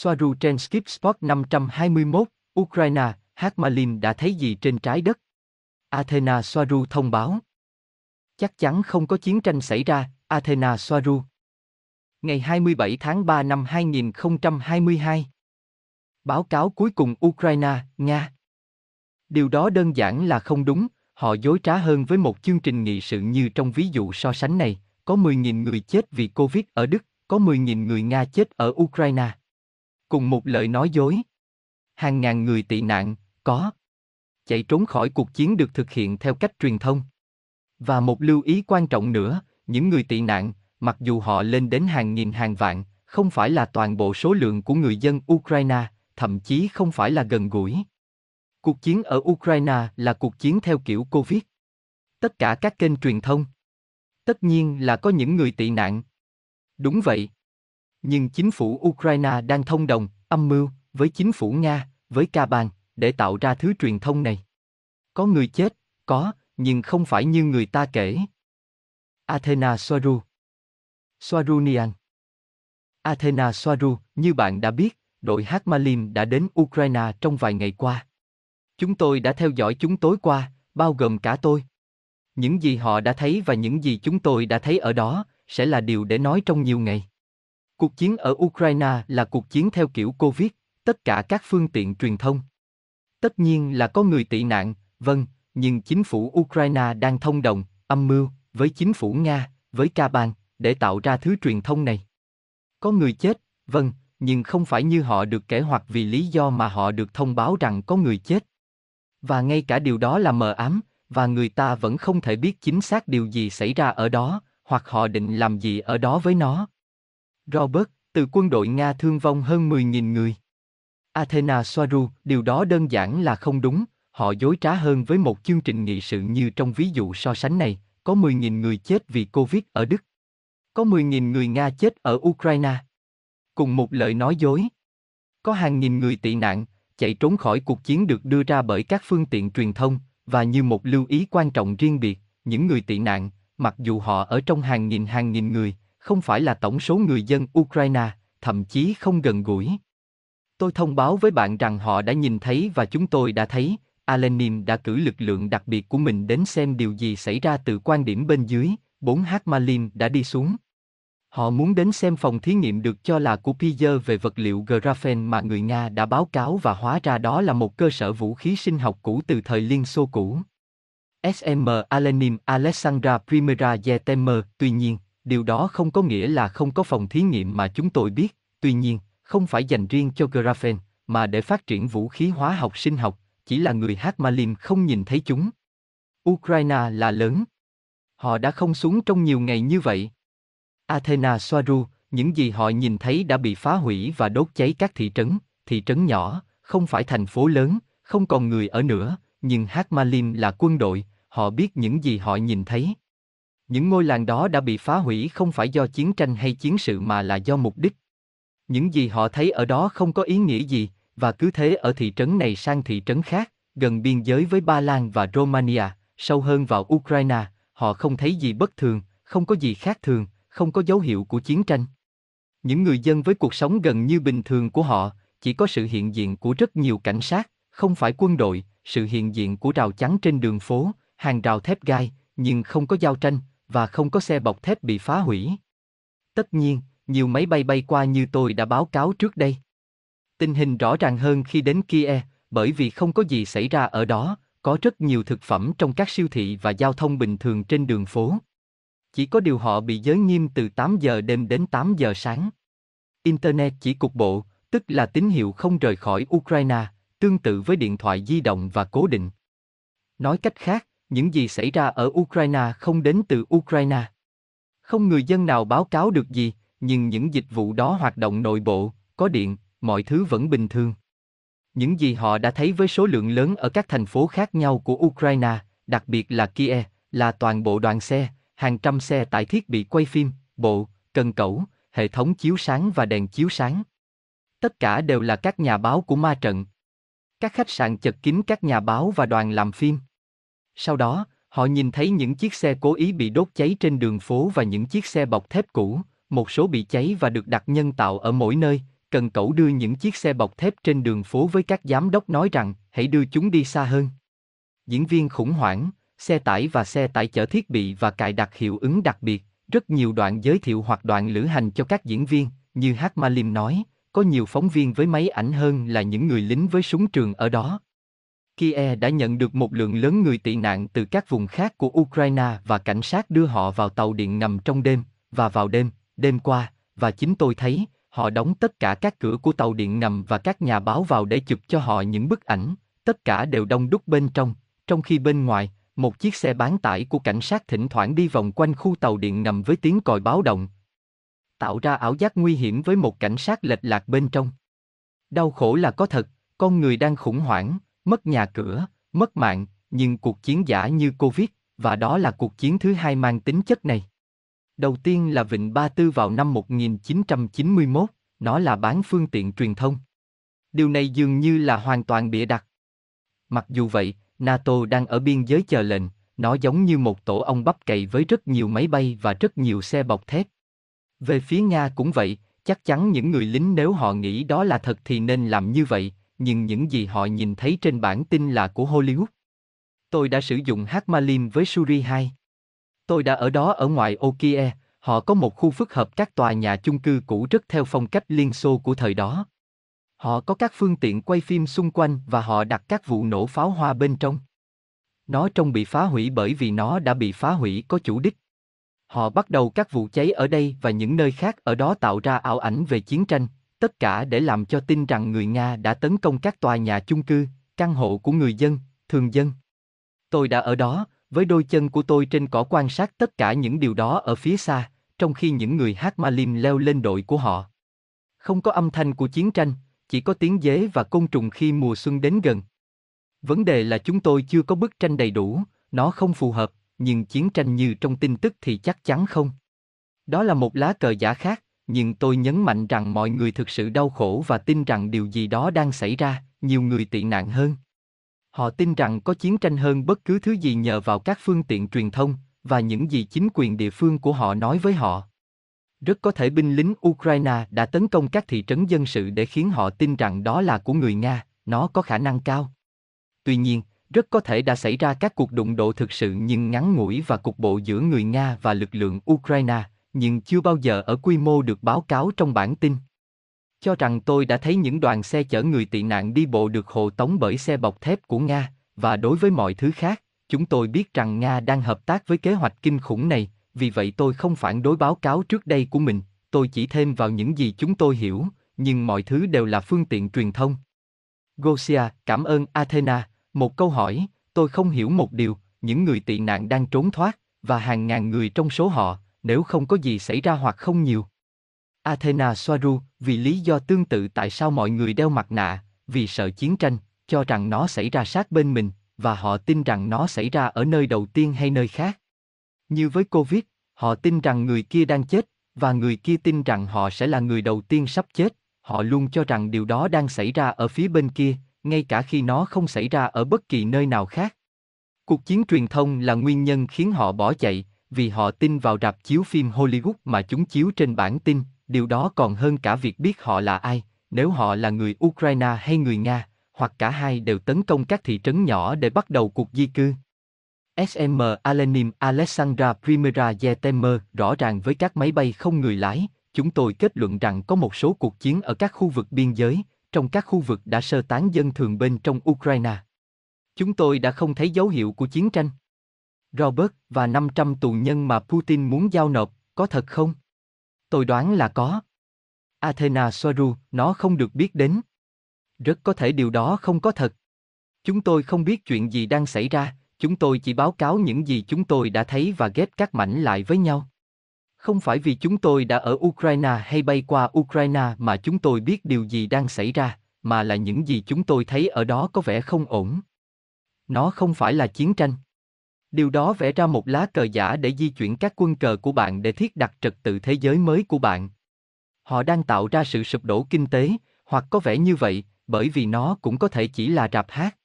Soaru trên Skip Sport 521, Ukraine, Hakmalin đã thấy gì trên trái đất? Athena Soaru thông báo. Chắc chắn không có chiến tranh xảy ra, Athena Soaru. Ngày 27 tháng 3 năm 2022. Báo cáo cuối cùng Ukraine, Nga. Điều đó đơn giản là không đúng, họ dối trá hơn với một chương trình nghị sự như trong ví dụ so sánh này, có 10.000 người chết vì Covid ở Đức, có 10.000 người Nga chết ở Ukraine. Cùng một lời nói dối. Hàng ngàn người tị nạn, có. Chạy trốn khỏi cuộc chiến được thực hiện theo cách truyền thông. Và một lưu ý quan trọng nữa, những người tị nạn, mặc dù họ lên đến hàng nghìn hàng vạn, không phải là toàn bộ số lượng của người dân Ukraine, thậm chí không phải là gần gũi. Cuộc chiến ở Ukraine là cuộc chiến theo kiểu Covid. Tất cả các kênh truyền thông. Tất nhiên là có những người tị nạn. Đúng vậy. Nhưng chính phủ Ukraine đang thông đồng, âm mưu, với chính phủ Nga, với Kaban, để tạo ra thứ truyền thông này. Có người chết, có, nhưng không phải như người ta kể. Athena Soaru Soarunian Athena Soaru, như bạn đã biết, đội Hakmalim đã đến Ukraine trong vài ngày qua. Chúng tôi đã theo dõi chúng tối qua, bao gồm cả tôi. Những gì họ đã thấy và những gì chúng tôi đã thấy ở đó sẽ là điều để nói trong nhiều ngày. Cuộc chiến ở Ukraine là cuộc chiến theo kiểu Covid, tất cả các phương tiện truyền thông. Tất nhiên là có người tị nạn, vâng, nhưng chính phủ Ukraine đang thông đồng, âm mưu, với chính phủ Nga, với Kaban, để tạo ra thứ truyền thông này. Có người chết, vâng, nhưng không phải như họ được kể hoặc vì lý do mà họ được thông báo rằng có người chết. Và ngay cả điều đó là mờ ám, và người ta vẫn không thể biết chính xác điều gì xảy ra ở đó, hoặc họ định làm gì ở đó với nó. Robert, từ quân đội Nga thương vong hơn 10.000 người. Athena Soaru, điều đó đơn giản là không đúng, họ dối trá hơn với một chương trình nghị sự như trong ví dụ so sánh này, có 10.000 người chết vì Covid ở Đức. Có 10.000 người Nga chết ở Ukraine. Cùng một lời nói dối. Có hàng nghìn người tị nạn, chạy trốn khỏi cuộc chiến được đưa ra bởi các phương tiện truyền thông, và như một lưu ý quan trọng riêng biệt, những người tị nạn, mặc dù họ ở trong hàng nghìn hàng nghìn người, không phải là tổng số người dân Ukraine, thậm chí không gần gũi. Tôi thông báo với bạn rằng họ đã nhìn thấy và chúng tôi đã thấy, Alenim đã cử lực lượng đặc biệt của mình đến xem điều gì xảy ra từ quan điểm bên dưới, 4H Malin đã đi xuống. Họ muốn đến xem phòng thí nghiệm được cho là của Pizer về vật liệu graphene mà người Nga đã báo cáo và hóa ra đó là một cơ sở vũ khí sinh học cũ từ thời Liên Xô cũ. SM Alenim Alexandra Primera Yetemer, tuy nhiên, điều đó không có nghĩa là không có phòng thí nghiệm mà chúng tôi biết, tuy nhiên, không phải dành riêng cho graphene, mà để phát triển vũ khí hóa học sinh học, chỉ là người hát Malim không nhìn thấy chúng. Ukraine là lớn. Họ đã không xuống trong nhiều ngày như vậy. Athena Soaru, những gì họ nhìn thấy đã bị phá hủy và đốt cháy các thị trấn, thị trấn nhỏ, không phải thành phố lớn, không còn người ở nữa, nhưng Hakmalim là quân đội, họ biết những gì họ nhìn thấy. Những ngôi làng đó đã bị phá hủy không phải do chiến tranh hay chiến sự mà là do mục đích. Những gì họ thấy ở đó không có ý nghĩa gì, và cứ thế ở thị trấn này sang thị trấn khác, gần biên giới với Ba Lan và Romania, sâu hơn vào Ukraine, họ không thấy gì bất thường, không có gì khác thường, không có dấu hiệu của chiến tranh. Những người dân với cuộc sống gần như bình thường của họ, chỉ có sự hiện diện của rất nhiều cảnh sát, không phải quân đội, sự hiện diện của rào chắn trên đường phố, hàng rào thép gai, nhưng không có giao tranh, và không có xe bọc thép bị phá hủy. Tất nhiên, nhiều máy bay bay qua như tôi đã báo cáo trước đây. Tình hình rõ ràng hơn khi đến Kiev, bởi vì không có gì xảy ra ở đó, có rất nhiều thực phẩm trong các siêu thị và giao thông bình thường trên đường phố. Chỉ có điều họ bị giới nghiêm từ 8 giờ đêm đến 8 giờ sáng. Internet chỉ cục bộ, tức là tín hiệu không rời khỏi Ukraine, tương tự với điện thoại di động và cố định. Nói cách khác, những gì xảy ra ở Ukraine không đến từ Ukraine. Không người dân nào báo cáo được gì, nhưng những dịch vụ đó hoạt động nội bộ, có điện, mọi thứ vẫn bình thường. Những gì họ đã thấy với số lượng lớn ở các thành phố khác nhau của Ukraine, đặc biệt là Kiev, là toàn bộ đoàn xe, hàng trăm xe tải thiết bị quay phim, bộ, cần cẩu, hệ thống chiếu sáng và đèn chiếu sáng. Tất cả đều là các nhà báo của ma trận. Các khách sạn chật kín các nhà báo và đoàn làm phim. Sau đó, họ nhìn thấy những chiếc xe cố ý bị đốt cháy trên đường phố và những chiếc xe bọc thép cũ, một số bị cháy và được đặt nhân tạo ở mỗi nơi, cần cẩu đưa những chiếc xe bọc thép trên đường phố với các giám đốc nói rằng hãy đưa chúng đi xa hơn. Diễn viên khủng hoảng, xe tải và xe tải chở thiết bị và cài đặt hiệu ứng đặc biệt, rất nhiều đoạn giới thiệu hoặc đoạn lữ hành cho các diễn viên, như Hát Malim nói, có nhiều phóng viên với máy ảnh hơn là những người lính với súng trường ở đó. Kiev đã nhận được một lượng lớn người tị nạn từ các vùng khác của Ukraine và cảnh sát đưa họ vào tàu điện ngầm trong đêm, và vào đêm, đêm qua, và chính tôi thấy, họ đóng tất cả các cửa của tàu điện ngầm và các nhà báo vào để chụp cho họ những bức ảnh, tất cả đều đông đúc bên trong, trong khi bên ngoài, một chiếc xe bán tải của cảnh sát thỉnh thoảng đi vòng quanh khu tàu điện ngầm với tiếng còi báo động. Tạo ra ảo giác nguy hiểm với một cảnh sát lệch lạc bên trong. Đau khổ là có thật, con người đang khủng hoảng, mất nhà cửa, mất mạng, nhưng cuộc chiến giả như Covid, và đó là cuộc chiến thứ hai mang tính chất này. Đầu tiên là Vịnh Ba Tư vào năm 1991, nó là bán phương tiện truyền thông. Điều này dường như là hoàn toàn bịa đặt. Mặc dù vậy, NATO đang ở biên giới chờ lệnh, nó giống như một tổ ong bắp cày với rất nhiều máy bay và rất nhiều xe bọc thép. Về phía Nga cũng vậy, chắc chắn những người lính nếu họ nghĩ đó là thật thì nên làm như vậy, nhưng những gì họ nhìn thấy trên bản tin là của Hollywood. Tôi đã sử dụng Hakmalim với Suri 2. Tôi đã ở đó ở ngoài Okie, họ có một khu phức hợp các tòa nhà chung cư cũ rất theo phong cách Liên Xô của thời đó. Họ có các phương tiện quay phim xung quanh và họ đặt các vụ nổ pháo hoa bên trong. Nó trông bị phá hủy bởi vì nó đã bị phá hủy có chủ đích. Họ bắt đầu các vụ cháy ở đây và những nơi khác ở đó tạo ra ảo ảnh về chiến tranh, tất cả để làm cho tin rằng người Nga đã tấn công các tòa nhà chung cư, căn hộ của người dân, thường dân. Tôi đã ở đó, với đôi chân của tôi trên cỏ quan sát tất cả những điều đó ở phía xa, trong khi những người hát Malim leo lên đội của họ. Không có âm thanh của chiến tranh, chỉ có tiếng dế và côn trùng khi mùa xuân đến gần. Vấn đề là chúng tôi chưa có bức tranh đầy đủ, nó không phù hợp, nhưng chiến tranh như trong tin tức thì chắc chắn không. Đó là một lá cờ giả khác, nhưng tôi nhấn mạnh rằng mọi người thực sự đau khổ và tin rằng điều gì đó đang xảy ra, nhiều người tị nạn hơn. Họ tin rằng có chiến tranh hơn bất cứ thứ gì nhờ vào các phương tiện truyền thông và những gì chính quyền địa phương của họ nói với họ. Rất có thể binh lính Ukraine đã tấn công các thị trấn dân sự để khiến họ tin rằng đó là của người Nga, nó có khả năng cao. Tuy nhiên, rất có thể đã xảy ra các cuộc đụng độ thực sự nhưng ngắn ngủi và cục bộ giữa người Nga và lực lượng Ukraine, nhưng chưa bao giờ ở quy mô được báo cáo trong bản tin. Cho rằng tôi đã thấy những đoàn xe chở người tị nạn đi bộ được hộ tống bởi xe bọc thép của Nga, và đối với mọi thứ khác, chúng tôi biết rằng Nga đang hợp tác với kế hoạch kinh khủng này, vì vậy tôi không phản đối báo cáo trước đây của mình, tôi chỉ thêm vào những gì chúng tôi hiểu, nhưng mọi thứ đều là phương tiện truyền thông. Gosia, cảm ơn Athena, một câu hỏi, tôi không hiểu một điều, những người tị nạn đang trốn thoát, và hàng ngàn người trong số họ, nếu không có gì xảy ra hoặc không nhiều. Athena Soaru, vì lý do tương tự tại sao mọi người đeo mặt nạ, vì sợ chiến tranh, cho rằng nó xảy ra sát bên mình, và họ tin rằng nó xảy ra ở nơi đầu tiên hay nơi khác. Như với Covid, họ tin rằng người kia đang chết, và người kia tin rằng họ sẽ là người đầu tiên sắp chết, họ luôn cho rằng điều đó đang xảy ra ở phía bên kia, ngay cả khi nó không xảy ra ở bất kỳ nơi nào khác. Cuộc chiến truyền thông là nguyên nhân khiến họ bỏ chạy, vì họ tin vào rạp chiếu phim Hollywood mà chúng chiếu trên bản tin, điều đó còn hơn cả việc biết họ là ai, nếu họ là người Ukraine hay người Nga, hoặc cả hai đều tấn công các thị trấn nhỏ để bắt đầu cuộc di cư. SM Alenim Alexandra Primera Yetemer rõ ràng với các máy bay không người lái, chúng tôi kết luận rằng có một số cuộc chiến ở các khu vực biên giới, trong các khu vực đã sơ tán dân thường bên trong Ukraine. Chúng tôi đã không thấy dấu hiệu của chiến tranh. Robert và 500 tù nhân mà Putin muốn giao nộp, có thật không? Tôi đoán là có. Athena Soaru, nó không được biết đến. Rất có thể điều đó không có thật. Chúng tôi không biết chuyện gì đang xảy ra, chúng tôi chỉ báo cáo những gì chúng tôi đã thấy và ghép các mảnh lại với nhau. Không phải vì chúng tôi đã ở Ukraine hay bay qua Ukraine mà chúng tôi biết điều gì đang xảy ra, mà là những gì chúng tôi thấy ở đó có vẻ không ổn. Nó không phải là chiến tranh. Điều đó vẽ ra một lá cờ giả để di chuyển các quân cờ của bạn để thiết đặt trật tự thế giới mới của bạn. Họ đang tạo ra sự sụp đổ kinh tế, hoặc có vẻ như vậy, bởi vì nó cũng có thể chỉ là rạp hát.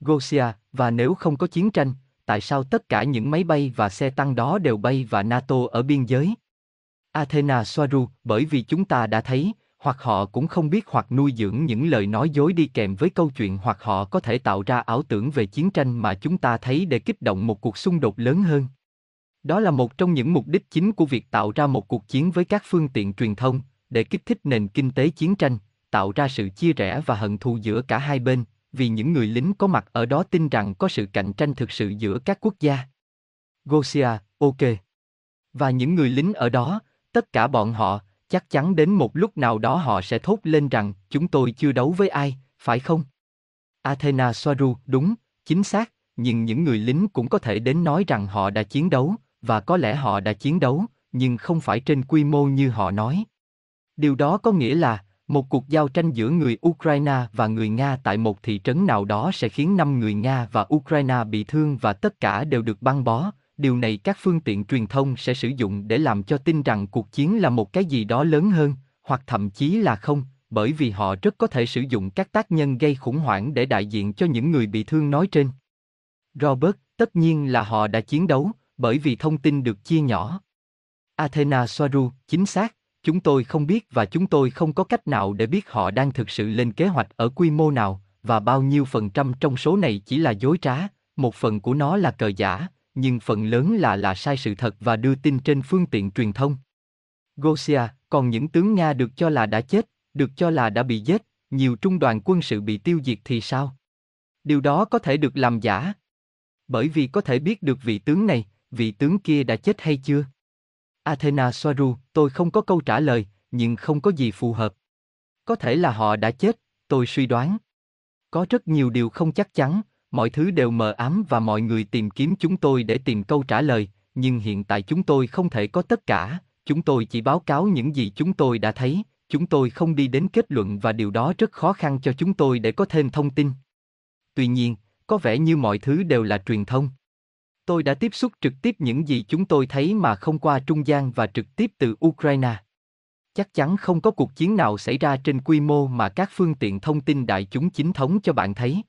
Gosia, và nếu không có chiến tranh, tại sao tất cả những máy bay và xe tăng đó đều bay và NATO ở biên giới? Athena Soaru, bởi vì chúng ta đã thấy, hoặc họ cũng không biết hoặc nuôi dưỡng những lời nói dối đi kèm với câu chuyện hoặc họ có thể tạo ra ảo tưởng về chiến tranh mà chúng ta thấy để kích động một cuộc xung đột lớn hơn. Đó là một trong những mục đích chính của việc tạo ra một cuộc chiến với các phương tiện truyền thông, để kích thích nền kinh tế chiến tranh, tạo ra sự chia rẽ và hận thù giữa cả hai bên, vì những người lính có mặt ở đó tin rằng có sự cạnh tranh thực sự giữa các quốc gia. Gosia, ok. Và những người lính ở đó, tất cả bọn họ, chắc chắn đến một lúc nào đó họ sẽ thốt lên rằng chúng tôi chưa đấu với ai, phải không? Athena Soaru, đúng, chính xác, nhưng những người lính cũng có thể đến nói rằng họ đã chiến đấu, và có lẽ họ đã chiến đấu, nhưng không phải trên quy mô như họ nói. Điều đó có nghĩa là, một cuộc giao tranh giữa người Ukraine và người Nga tại một thị trấn nào đó sẽ khiến năm người Nga và Ukraine bị thương và tất cả đều được băng bó. Điều này các phương tiện truyền thông sẽ sử dụng để làm cho tin rằng cuộc chiến là một cái gì đó lớn hơn, hoặc thậm chí là không, bởi vì họ rất có thể sử dụng các tác nhân gây khủng hoảng để đại diện cho những người bị thương nói trên. Robert, tất nhiên là họ đã chiến đấu, bởi vì thông tin được chia nhỏ. Athena Soaru, chính xác, chúng tôi không biết và chúng tôi không có cách nào để biết họ đang thực sự lên kế hoạch ở quy mô nào, và bao nhiêu phần trăm trong số này chỉ là dối trá, một phần của nó là cờ giả, nhưng phần lớn là là sai sự thật và đưa tin trên phương tiện truyền thông. Gosia, còn những tướng Nga được cho là đã chết, được cho là đã bị giết, nhiều trung đoàn quân sự bị tiêu diệt thì sao? Điều đó có thể được làm giả. Bởi vì có thể biết được vị tướng này, vị tướng kia đã chết hay chưa? Athena Soaru, tôi không có câu trả lời, nhưng không có gì phù hợp. Có thể là họ đã chết, tôi suy đoán. Có rất nhiều điều không chắc chắn, mọi thứ đều mờ ám và mọi người tìm kiếm chúng tôi để tìm câu trả lời, nhưng hiện tại chúng tôi không thể có tất cả, chúng tôi chỉ báo cáo những gì chúng tôi đã thấy, chúng tôi không đi đến kết luận và điều đó rất khó khăn cho chúng tôi để có thêm thông tin. Tuy nhiên, có vẻ như mọi thứ đều là truyền thông. Tôi đã tiếp xúc trực tiếp những gì chúng tôi thấy mà không qua trung gian và trực tiếp từ Ukraine. Chắc chắn không có cuộc chiến nào xảy ra trên quy mô mà các phương tiện thông tin đại chúng chính thống cho bạn thấy.